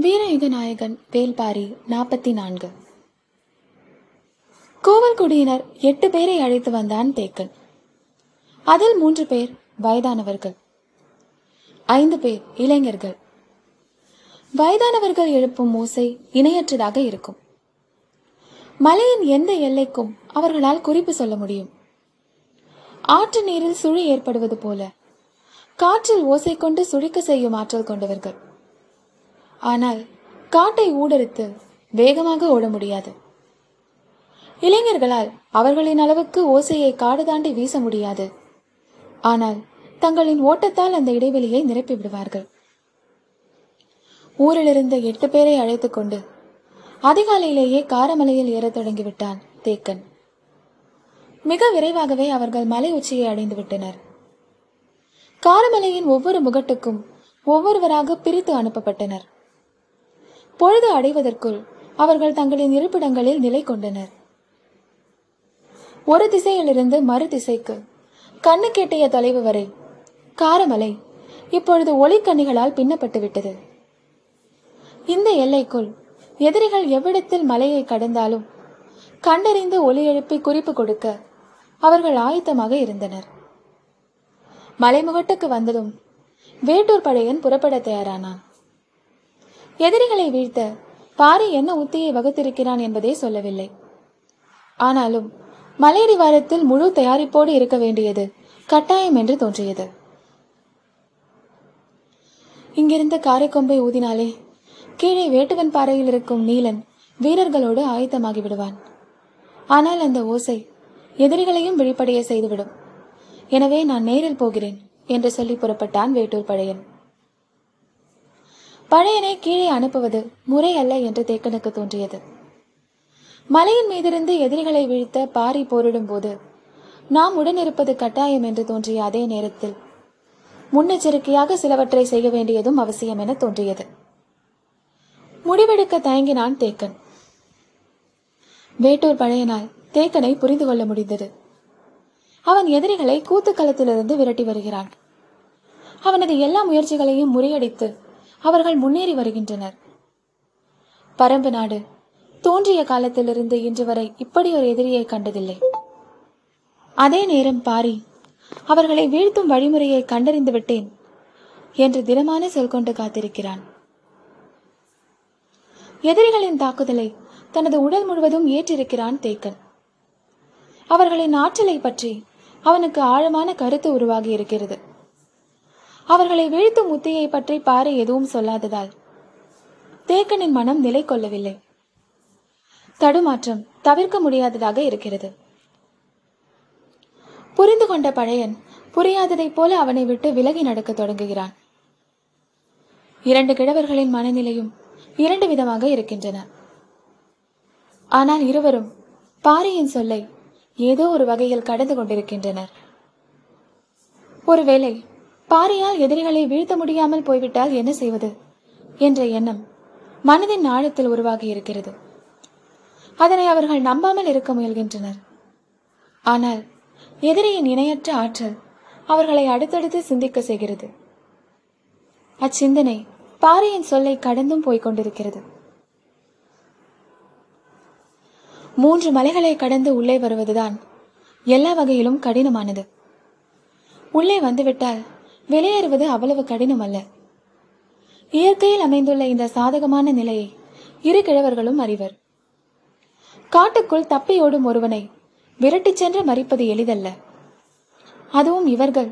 வீரயுக நாயகன் வேல்பாரி நாற்பத்தி நான்கு கோவல்குடியினர் எட்டு பேரை அழைத்து வந்தான் தேக்கன் அதில் மூன்று பேர் வயதானவர்கள். ஐந்து பேர் இளைஞர்கள். வயதானவர்கள் எழுப்பும் ஓசை இணையற்றதாக இருக்கும். மலையின் எந்த எல்லைக்கும் அவர்களால் குறிப்பு சொல்ல முடியும். ஆற்று நீரில் சுழி ஏற்படுவது போல காற்றில் ஓசை கொண்டு சுழிக்க செய்யும் ஆற்றல் கொண்டவர்கள். ஆனால் காட்டை ஊடறுத்து வேகமாக ஓட முடியாது. இளைஞர்களால் அவர்களின் அளவுக்கு ஓசையை காடு தாண்டி வீச முடியாது. ஆனால் தங்களின் ஓட்டத்தால் அந்த இடைவெளியை நிரப்பி விடுவார்கள். ஊரிலிருந்த எட்டு பேரை அழைத்துக் கொண்டு அதிகாலையிலேயே காரமலையில் ஏறத் தொடங்கிவிட்டான் தேக்கன். மிக விரைவாகவே அவர்கள் மலை உச்சியை அடைந்து விட்டனர். காரமலையின் ஒவ்வொரு முகட்டுக்கும் ஒவ்வொருவராக பிரித்து அனுப்பப்பட்டனர். பொழுது அடைவதற்குள் அவர்கள் தங்களின் இருப்பிடங்களில் நிலை கொண்டனர். ஒரு திசையிலிருந்து மறு திசைக்கு கண்ணு கெட்டிய தொலைவு வரை காரமலை இப்பொழுது ஒளிக்கண்ணிகளால் பின்னப்பட்டு விட்டது இந்த எல்லைக்குள் எதிரிகள் எவ்விடத்தில் மலையை கடந்தாலும் கண்டறிந்து ஒலி எழுப்பி குறிப்பு கொடுக்க அவர்கள் ஆயத்தமாக இருந்தனர். மலைமுகட்டுக்கு வந்ததும் வேட்டூர் படையன் புறப்பட தயாரானான். எதிரிகளை வீழ்த்த பாரி என்ன உத்தியை வகுத்திருக்கிறான் என்பதை சொல்லவில்லை. ஆனாலும் மலையடிவாரத்தில் முழு தயாரிப்போடு இருக்க வேண்டியது கட்டாயம் என்று தோன்றியது. இங்கிருந்து காரைக்கொம்பை ஊதினாலே கீழே வேட்டுவன் பாறையில் இருக்கும் நீலன் வீரர்களோடு ஆயத்தமாகி விடுவான். ஆனால் அந்த ஓசை எதிரிகளையும் விழிப்படைய செய்துவிடும். எனவே நான் நேரில் போகிறேன் என்று சொல்லி புறப்பட்டான் வேட்டூர் பழையன் பழையனை கீழே அனுப்புவது முறை அல்ல என்று தேக்கனுக்கு தோன்றியது. மலையின் மீதிருந்து எதிரிகளை வீழ்த்த பாரி போரிடும் போது நாம் உடனிருப்பது கட்டாயம் என்று தோன்றிய அதே நேரத்தில் முன்னெச்சரிக்கையாக சிலவற்றை செய்ய வேண்டியதும் அவசியம் என தோன்றியது. முடிவெடுக்க தயங்கினான் தேக்கன். வேட்டூர் பழையனால் தேக்கனை புரிந்து கொள்ள முடிந்தது. அவன் எதிரிகளை கூத்துக்களத்திலிருந்து விரட்டி வருகிறான். அவனது எல்லா முயற்சிகளையும் முறியடித்து அவர்கள் முன்னேறி வருகின்றனர். பரம்பு நாடு. தோன்றிய காலத்திலிருந்து இன்று வரை இப்படி ஒரு எதிரியை கண்டதில்லை. அதே நேரம் பாரி அவர்களை வீழ்த்தும் வழிமுறையை கண்டறிந்து விட்டேன் என்று திடமான சொல் கொண்டு காத்திருக்கிறான். எதிரிகளின் தாக்குதலை தனது உடல் முழுவதும் ஏற்றிருக்கிறான் தேக்கன். அவர்களின் ஆற்றலை பற்றி அவனுக்கு ஆழமான கருத்து உருவாகி இருக்கிறது அவர்களை வீழ்த்தும் உத்தியை பற்றி பாரு எதுவும் சொல்லாததால். தேக்கனின் மனம் நிலை கொள்ளவில்லை தடுமாற்றம் தவிர்க்க முடியாததாக இருக்கிறது. புரிந்து கொண்ட பழையன் புரியாததைப் போல அவனை விட்டு விலகி நடக்க தொடங்குகிறான். இரண்டு கிழவர்களின் மனநிலையும் இரண்டு விதமாக இருக்கின்றன. ஆனால் இருவரும் பாரியின் சொல்லை ஏதோ ஒரு வகையில் கடந்து கொண்டிருக்கின்றனர். ஒருவேளை பாரியால் எதிரிகளை வீழ்த்த முடியாமல் போய்விட்டால் என்ன செய்வது? என்ற எண்ணம் மனதின் ஆழத்தில் உருவாகி இருக்கிறது. அதனை அவர்கள் நம்பாமல் இருக்க முயல்கின்றனர். ஆனால் எதிரியின் இணையற்ற ஆற்றல் அவர்களை அடுத்தடுத்து சிந்திக்க செய்கிறது. அச்சிந்தனை பாரியின் சொல்லை கடந்தும் போய்க் கொண்டிருக்கிறது. மூன்று மலைகளை கடந்து உள்ளே வருவதுதான் எல்லா வகையிலும் கடினமானது. உள்ளே வந்துவிட்டால் வெளியேறுவது அவ்வளவு கடினம் அல்ல இயற்கையில் அமைந்துள்ள இந்த சாதகமான நிலையை இரு கிழவர்களும் அறிவர். காட்டுக்குள் தப்பியோடும் ஒருவனை விரட்டிச் சென்று மறிப்பது எளிதல்ல. அதுவும் இவர்கள்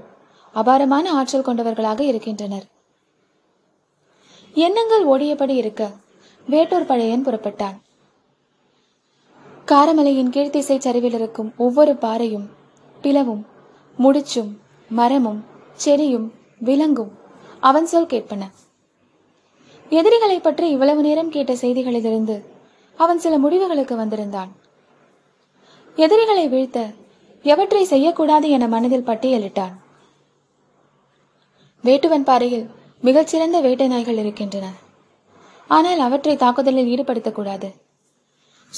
அபாரமான ஆற்றல் கொண்டவர்களாக இருக்கின்றனர். எண்ணங்கள் ஓடியபடி இருக்க வேட்டூர் பழையன் புறப்பட்டான். காரமலையின் கீழ்த்திசை சரிவில் இருக்கும் ஒவ்வொரு பாறையும் பிளவும் முடிச்சும் மரமும் செடியும் விளங்கும். அவன் சொல் கேட்பன. எதிரிகளை பற்றி இவ்வளவு நேரம் கேட்ட செய்திகளிலிருந்து அவன் சில முடிவுகளுக்கு வந்திருந்தான். எதிரிகளை வீழ்த்த எவற்றை செய்யக்கூடாது என மனதில் பட்டியலிட்டான். வேட்டுவன் பாறையில் மிகச்சிறந்த வேட்டை நாய்கள் இருக்கின்றன. ஆனால் அவற்றை தாக்குதலில் ஈடுபடுத்தக்கூடாது.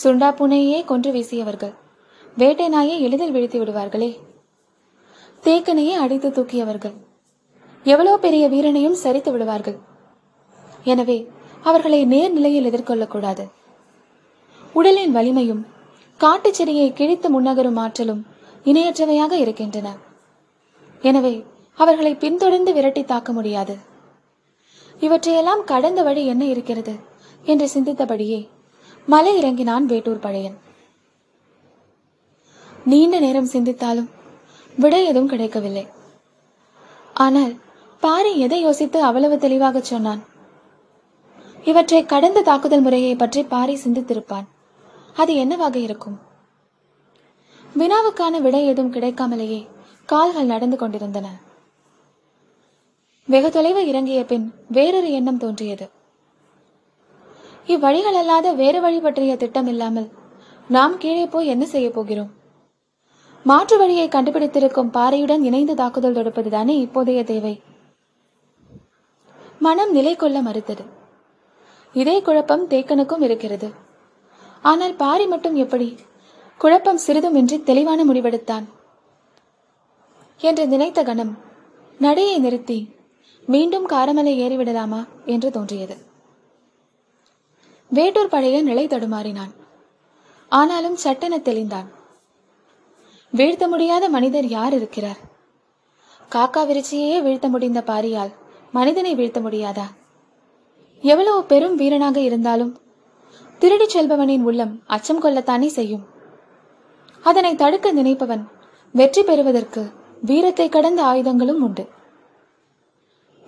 சுண்டா பூனையே கொன்று வீசியவர்கள். வேட்டை நாயை எளிதில் வீழ்த்தி விடுவார்களே. தேக்கனையே அடித்து தூக்கியவர்கள். எவ்வளவு பெரிய வீரனையும் சரித்து விடுவார்கள்? எனவே அவர்களை நேர்நிலையில் எதிர்கொள்ளக்கூடாது. உடலின் வலிமையும் காட்டுச் செடியை கிழித்து முன்னகரும் ஆற்றலும் இணையற்றவையாக இருக்கின்றன. எனவே அவர்களை பின்தொடர்ந்து விரட்டி தாக்க முடியாது. இவற்றையெல்லாம் கடந்த வழி என்ன இருக்கிறது என்று சிந்தித்தபடியே மலை இறங்கினான் வேட்டூர் பழையன். நீண்ட நேரம் சிந்தித்தாலும் விடை எதுவும் கிடைக்கவில்லை. ஆனால் பாரி எதை யோசித்து அவ்வளவு தெளிவாக சொன்னான்? இவற்றை கடந்த தாக்குதல் முறையை பற்றி பாரி சிந்தித்திருப்பான். அது என்னவாக இருக்கும்? வினாவுக்கான விடை எதுவும் கிடைக்காமலேயே கால்கள் நடந்து கொண்டிருந்தன. வெகு தொலைவு இறங்கிய பின் வேறொரு எண்ணம் தோன்றியது. இவ்வழிகள் அல்லாத வேறு வழி பற்றிய திட்டம் இல்லாமல் நாம் கீழே போய் என்ன செய்ய போகிறோம்? மாற்று வழியை கண்டுபிடித்திருக்கும் பாறையுடன் இணைந்து தாக்குதல் தொடுப்பதுதானே இப்போதைய தேவை. மனம் நிலை கொள்ள மறுத்தது. இதே குழப்பம் தேக்கனுக்கும் இருக்கிறது. ஆனால் பாரி மட்டும் எப்படி? குழப்பம் சிறிதுமின்றி தெளிவான முடிவெடுத்தான். என்று நினைத்த கணம் நடையை நிறுத்தி மீண்டும் காரமலை ஏறிவிடலாமா என்று தோன்றியது. வேட்டூர் பழைய நிலை தடுமாறினான். ஆனாலும் சட்டென தெளிந்தான். வீழ்த்த முடியாத மனிதர் யார் இருக்கிறார்? காக்கா விரிச்சியே வீழ்த்த முடிந்த பாரியால் மனிதனை வீழ்த்த முடியாதா? எவ்வளவு பெரும் வீரனாக இருந்தாலும் திருடிச் செல்பவனின் உள்ளம் அச்சம் கொள்ளத்தானே செய்யும். அதனை தடுக்க நினைப்பவன் வெற்றி பெறுவதற்கு வீரத்தை கடந்த ஆயுதங்களும் உண்டு.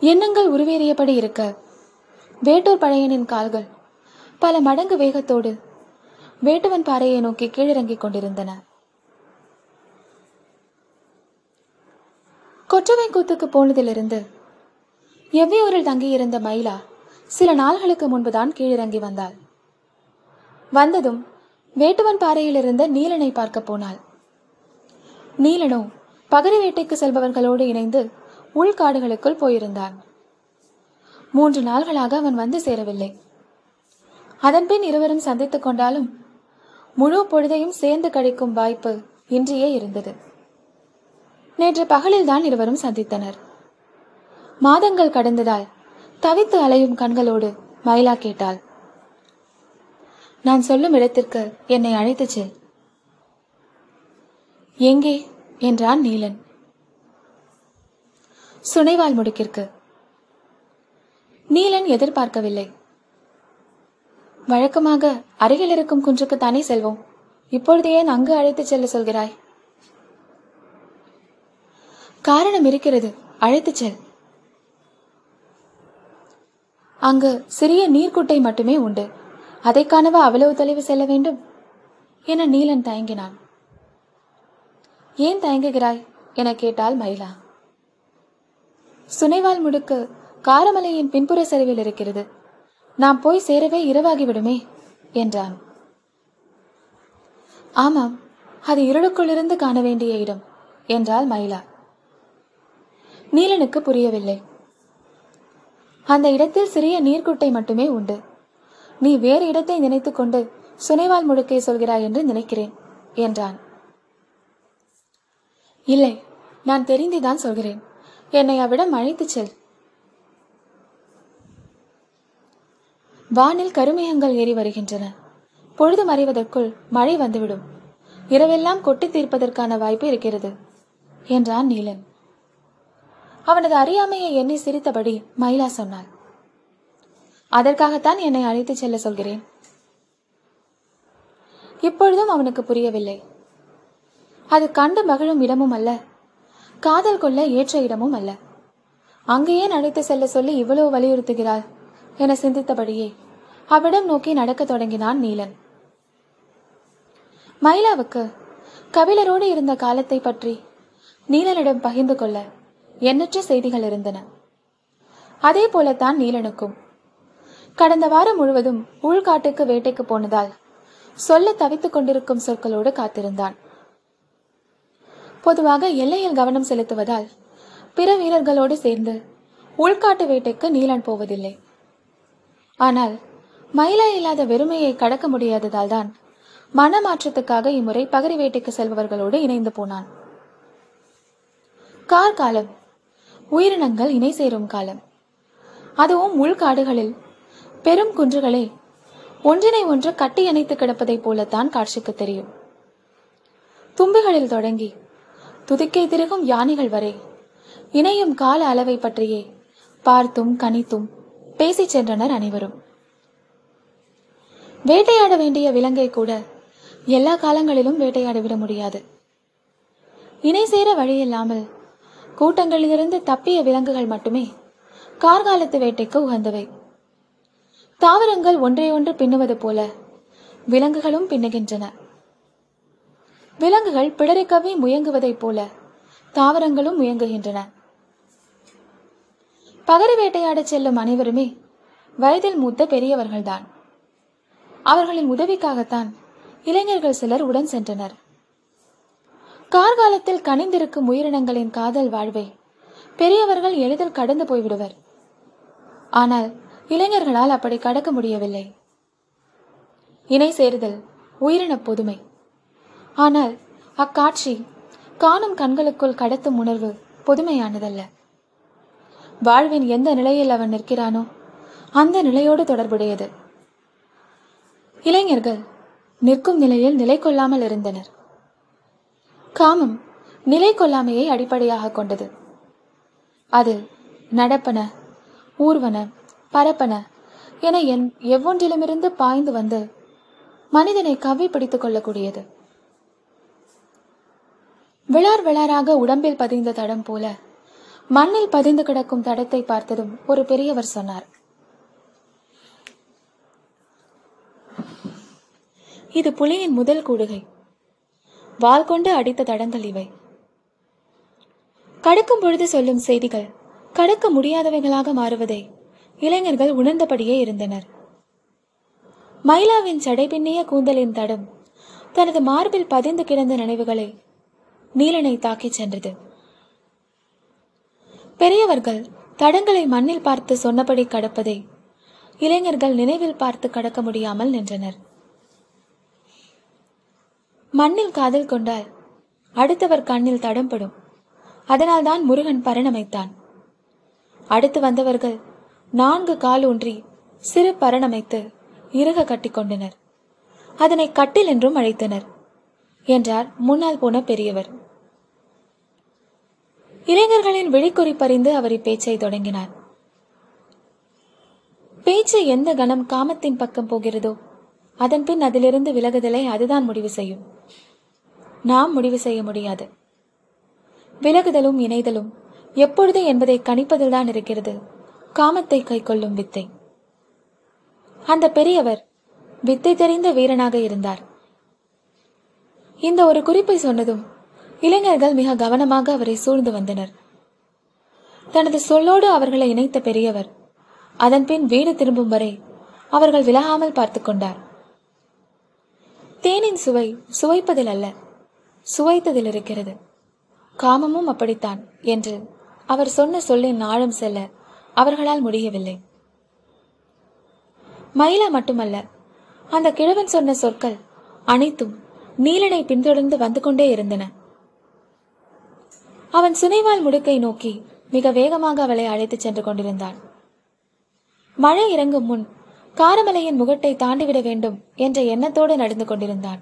எண்ணங்கள் உருவேறியபடி இருக்க வேட்டூர் பழையனின் கால்கள் பல மடங்கு வேகத்தோடு வேட்டுவன் பாறையை நோக்கி கீழிறங்கிக் கொண்டிருந்தன. கொற்றவை கூத்துக்கு போனதிலிருந்து எவ்வியூரில் தங்கியிருந்த மயிலா சில நாள்களுக்கு முன்புதான் கீழிறங்கி வந்தாள். வந்ததும் வேட்டுவன் பாறையிலிருந்த நீலனை பார்க்க போனாள். நீலனோ பகரி வேட்டைக்கு செல்பவர்களோடு இணைந்து உள்காடுகளுக்குள் போயிருந்தான். மூன்று நாள்களாக அவன் வந்து சேரவில்லை. அதன்பின் இருவரும் சந்தித்துக் கொண்டாலும் முழு பொழுதையும் சேர்ந்து கழிக்கும் வாய்ப்பு இன்றியே இருந்தது. நேற்று பகலில்தான் இருவரும் சந்தித்தனர். மாதங்கள் கடந்ததால் தவித்து அலையும் கண்களோடு மயிலா கேட்டாள். நான் சொல்லும் இடத்திற்கு என்னை அழைத்துச் செல். எங்கே? என்றான் நீலன். சுனைவால் முடுக்கிற்கு. நீலன் எதிர்பார்க்கவில்லை. வழக்கமாக அருகில் இருக்கும் குன்றுக்கு தானே செல்வோம். இப்பொழுது ஏன் அங்கு அழைத்துச் செல்ல சொல்கிறாய்? காரணம் இருக்கிறது. அழைத்துச் செல். அங்கு சிறிய நீர்க்குட்டை மட்டுமே உண்டு. அதை காணவா அவ்வளவு தொலைவு செல்ல வேண்டும்? என நீலன் தயங்கினான். ஏன் தயங்குகிறாய்? என கேட்டாள் மயிலா. சுனைவால் முடுக்கு காரமலையின் பின்புற சரிவில் இருக்கிறது. நாம் போய் சேரவே இரவாகிவிடுமே என்றான். ஆமாம் அது இருளுக்குள்ளிருந்து காண வேண்டிய இடம் என்றாள் மயிலா. நீலனுக்கு புரியவில்லை. அந்த இடத்தில் சிறிய நீர்க்குட்டை மட்டுமே உண்டு. நீ வேறு இடத்தை நினைத்துக்கொண்டு சுனைவால் முழுக்கை சொல்கிறாய் என்று நினைக்கிறேன் என்றான். இல்லை நான் தெரிந்துதான் சொல்கிறேன். என்னை அவ்விடம் அழைத்துச் செல். வானில் கருமேகங்கள் ஏறி வருகின்றன. பொழுது மறைவதற்குள் மழை வந்துவிடும். இரவெல்லாம் கொட்டி தீர்ப்பதற்கான வாய்ப்பு இருக்கிறது என்றான் நீலன். அவனது அறியாமையை எண்ணி சிரித்தபடி மயிலா சொன்னாள். அதற்காகத்தான் என்னை அழைத்துச் செல்ல சொல்கிறேன். இப்பொழுதும் அவனுக்கு புரியவில்லை. அது கண்டு மகிழும் இடமும் அல்ல. காதல் கொள்ள ஏற்ற இடமும் அல்ல. அங்கேயே அழைத்து செல்ல சொல்லி இவ்வளவு வலியுறுத்துகிறாள் என சிந்தித்தபடியே அவ்விடம் நோக்கி நடக்கத் தொடங்கினான் நீலன். மயிலாவுக்கு கபிலரோடு இருந்த காலத்தை பற்றி நீலனிடம் பகிர்ந்து கொள்ள எண்ணற்ற செய்திகள் இருந்தன. அதே போலத்தான் நீலனுக்கும். கடந்த வாரம் முழுவதும் உள்காட்டுக்கு வேட்டைக்கு போனதால் சொல்ல தவித்துக் கொண்டிருக்கும் சொற்களோடு காத்திருந்தான். பொதுவாக எல்லையில் கவனம் செலுத்துவதால் பிற வீரர்களோடு சேர்ந்து உள்காட்டு வேட்டைக்கு நீலன் போவதில்லை. ஆனால் மயிலா இல்லாத வெறுமையை கடக்க முடியாததால் தான் மனமாற்றத்துக்காக இம்முறை பகரி வேட்டைக்கு செல்பவர்களோடு இணைந்து போனான். கார்காலம் உயிரினங்கள் இணை சேரும் காலம். அதுவும் உள்காடுகளில் பெரும் குன்றுகளே ஒன்றினை ஒன்று கட்டி இணைத்து கிடப்பதைப் போலத்தான் காட்சிக்கு தெரியும். தும்பிகளில் தொடங்கி துதிக்கை திருகும் யானைகள் வரை இணையும் கால அளவை பற்றியே பார்த்தும் கணித்தும் பேசிச் சென்றனர் அனைவரும். வேட்டையாட வேண்டிய விலங்கை கூட எல்லா காலங்களிலும் வேட்டையாட விட முடியாது. இணை சேர வழியில்லாமல் கூட்டங்களிலிருந்து தப்பிய விலங்குகள் மட்டுமே கார்காலத்து வேட்டைக்கு உகந்தவை. தாவரங்கள் ஒன்றை ஒன்று பின்னுவது போல விலங்குகளும் பின்னுகின்றன. விலங்குகள் பிடரிக்கவே முயங்குவதைப் போல தாவரங்களும் முயங்குகின்றன. பகரி வேட்டையாடச் செல்லும் அனைவருமே வயதில் மூத்த பெரியவர்கள்தான். அவர்களின் உதவிக்காகத்தான் இளைஞர்கள் சிலர் உடன் சென்றனர். கார்காலத்தில் கனிந்திருக்கும் உயிரினங்களின் காதல் வாழ்வை. பெரியவர்கள் எளிதில் கடந்து போய்விடுவர். ஆனால் இளைஞர்களால் அப்படி கடக்க முடியவில்லை. இணை சேருதல் உயிரின பொதுமை. ஆனால் அக்காட்சி காணும் கண்களுக்குள் கடத்தும் உணர்வு பொதுமையானதல்ல. வாழ்வின் எந்த நிலையில் அவன் நிற்கிறானோ அந்த நிலையோடு தொடர்புடையது. இளைஞர்கள் நிற்கும் நிலையில் நிலை கொள்ளாமல் இருந்தனர். காமம் நிலை கொள்ளாமையை அடிப்படையாக கொண்டது. அது நடப்பன ஊர்வன பரப்பன என என் எவ்வொன்றிலுமிருந்து பாய்ந்து வந்து மனிதனை கவ்வி பிடித்துக் கொள்ளக்கூடியது. விளார் விளாராக உடம்பில் பதிந்த தடம் போல மண்ணில் பதிந்து கிடக்கும் தடத்தை பார்த்ததும் ஒரு பெரியவர் சொன்னார். இது புலியின் முதல் கூடுகை. வாள் கொண்டு அடித்த தடங்கள் இவை. கடக்கும் பொழுது சொல்லும் செய்திகள் கடக்க முடியாதவைகளாக மாறுவதை. இளைஞர்கள் உணர்ந்தபடியே இருந்தனர். மைலாவின் சடைபின்னிய கூந்தலின் தடம் தனது மார்பில் பதிந்து கிடந்த நினைவுகளை நீலனை தாக்கிச் சென்றது. பெரியவர்கள் தடங்களை மண்ணில் பார்த்து சொன்னபடி கடப்பதை இளைஞர்கள் நினைவில் பார்த்து கடக்க முடியாமல் நின்றனர். மண்ணில் காதல் கொண்டால் அடுத்தவர் கண்ணில் தடம்படும். அதனால்தான் முருகன் பரணமைத்தான். அடுத்து வந்தவர்கள் நான்கு கால் ஊன்றி சிறு பரணமைத்து இறுக கட்டிக்கொண்டனர் அதனை கட்டில் என்றும் அழைத்தனர் என்றார் முன்னால் போன பெரியவர். இளைஞர்களின் விழிக்குறி பறிந்து அவர் இப்பேச்சை தொடங்கினார். பேச்சு எந்த கணம் காமத்தின் பக்கம் போகிறதோ அதன்பின் அதிலிருந்து விலகுதலை அதுதான் முடிவு செய்யும். நாம் முடிவு செய்ய முடியாது. விலகுதலும் இணைதலும் எப்பொழுது என்பதை கணிப்பதில்தான் இருக்கிறது. காமத்தை கைக்கொள்ளும் வித்தை. அந்த பெரியவர் வித்தை தெரிந்த வீரனாக இருந்தார். இந்த ஒரு குறிப்பை சொன்னதும் இளைஞர்கள் மிக கவனமாக அவரை சூழ்ந்து வந்தனர். தனது சொல்லோடு அவர்களை இணைத்த பெரியவர் அதன்பின் வீடு திரும்பும் வரை அவர்கள் விலகாமல் பார்த்து கொண்டார். தேனின் சுவை சுவைப்பதில் அல்ல சுவைத்ததில் இருக்கிறது காமமும் அப்படித்தான் என்று அவர் சொன்ன சொல்லின் ஆழம் செல்ல அவர்களால் முடியவில்லை. மயிலா மட்டுமல்ல அந்த கிழவன் சொன்ன சொற்கள் அனைத்தும் நீலனை பின்தொடர்ந்து வந்து கொண்டே இருந்தன. அவன் சுனைவால் முடுக்கை நோக்கி மிக வேகமாக அவளை அழைத்துச் சென்று கொண்டிருந்தான். மழை இறங்கும் முன் காரமலையின் முகட்டை தாண்டிவிட வேண்டும் என்ற எண்ணத்தோடு நடந்து கொண்டிருந்தான்.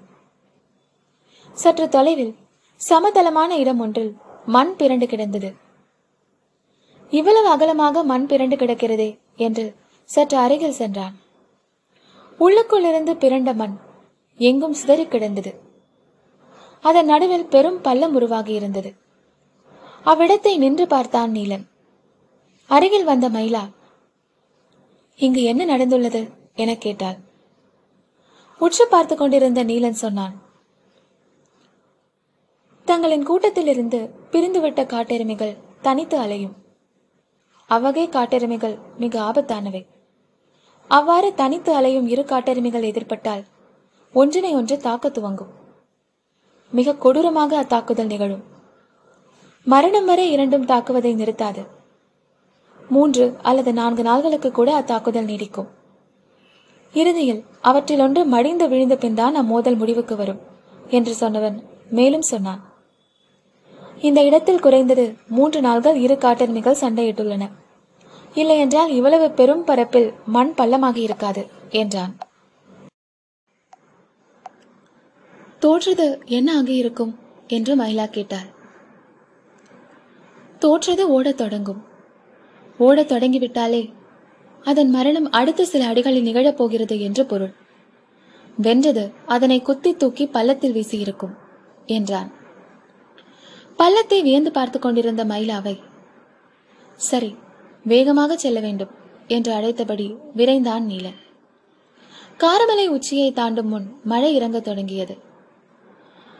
சற்று தொலைவில் சமதளமான இடம் ஒன்றில் மண் பிறண்டு கிடந்தது. இவ்வளவு அகலமாக மண் பிறண்டு கிடக்கிறதே என்று சற்று அருகில் சென்றான். உள்ளுக்குள்ளிருந்து பிறண்ட மண் எங்கும் சிதறி கிடந்தது. அதன் நடுவில் பெரும் பள்ளம் உருவாகி இருந்தது. அவ்விடத்தை நின்று பார்த்தான் நீலன். அருகில் வந்த மயிலா இங்கு என்ன நடந்துள்ளது? என கேட்டாள். உற்று பார்த்து கொண்டிருந்த நீலன் சொன்னான். தங்களின் கூட்டத்திலிருந்து பிரிந்துவிட்ட காட்டெருமைகள் தனித்து அலையும். அவ்வகை காட்டெருமைகள் மிக ஆபத்தானவை. அவ்வாறு தனித்து அலையும் இரு காட்டெருமைகள் எதிர்பட்டால் ஒன்றினை ஒன்று தாக்க துவங்கும். மிக கொடூரமாக அத்தாக்குதல் நிகழும். மரணம் வரை இரண்டும் தாக்குவதை நிறுத்தாது. மூன்று அல்லது நான்கு நாள்களுக்கு கூட அத்தாக்குதல் நீடிக்கும். இறுதியில் அவற்றில் ஒன்று மடிந்து விழுந்த பின்தான் அம்மோதல் முடிவுக்கு வரும் என்று சொன்னவன் மேலும் சொன்னான். இந்த இடத்தில் குறைந்தது மூன்று நாள்கள் இரு காட்டன்மிகள் சண்டையிட்டுள்ளன. இல்லையென்றால் இவ்வளவு பெரும் பரப்பில் மண் பள்ளமாக இருக்காது என்றான். தோற்றது என்ன ஆகி இருக்கும்? என்று மயிலா கேட்டார் தோற்றது ஓடத் தொடங்கும். ஓடத் தொடங்கிவிட்டாலே அதன் மரணம் அடுத்த சில அடிகளில் நிகழப் போகிறது என்று பொருள். வென்றது அதனை குத்தி தூக்கி பள்ளத்தில் வீசியிருக்கும் என்றான். பள்ளத்தை வியந்து பார்த்து கொண்டிருந்த மயிலாவை சரி வேகமாக செல்ல வேண்டும் என்று அழைத்தபடி விரைந்தான் நீலன். காரமலை உச்சியை தாண்டும் முன் மழை இறங்கத் தொடங்கியது.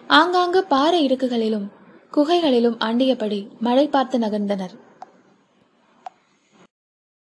ஆங்காங்கு பாறை இடுக்குகளிலும் குகைகளிலும் அண்டியபடி மழை பார்த்து நகர்ந்தனர்.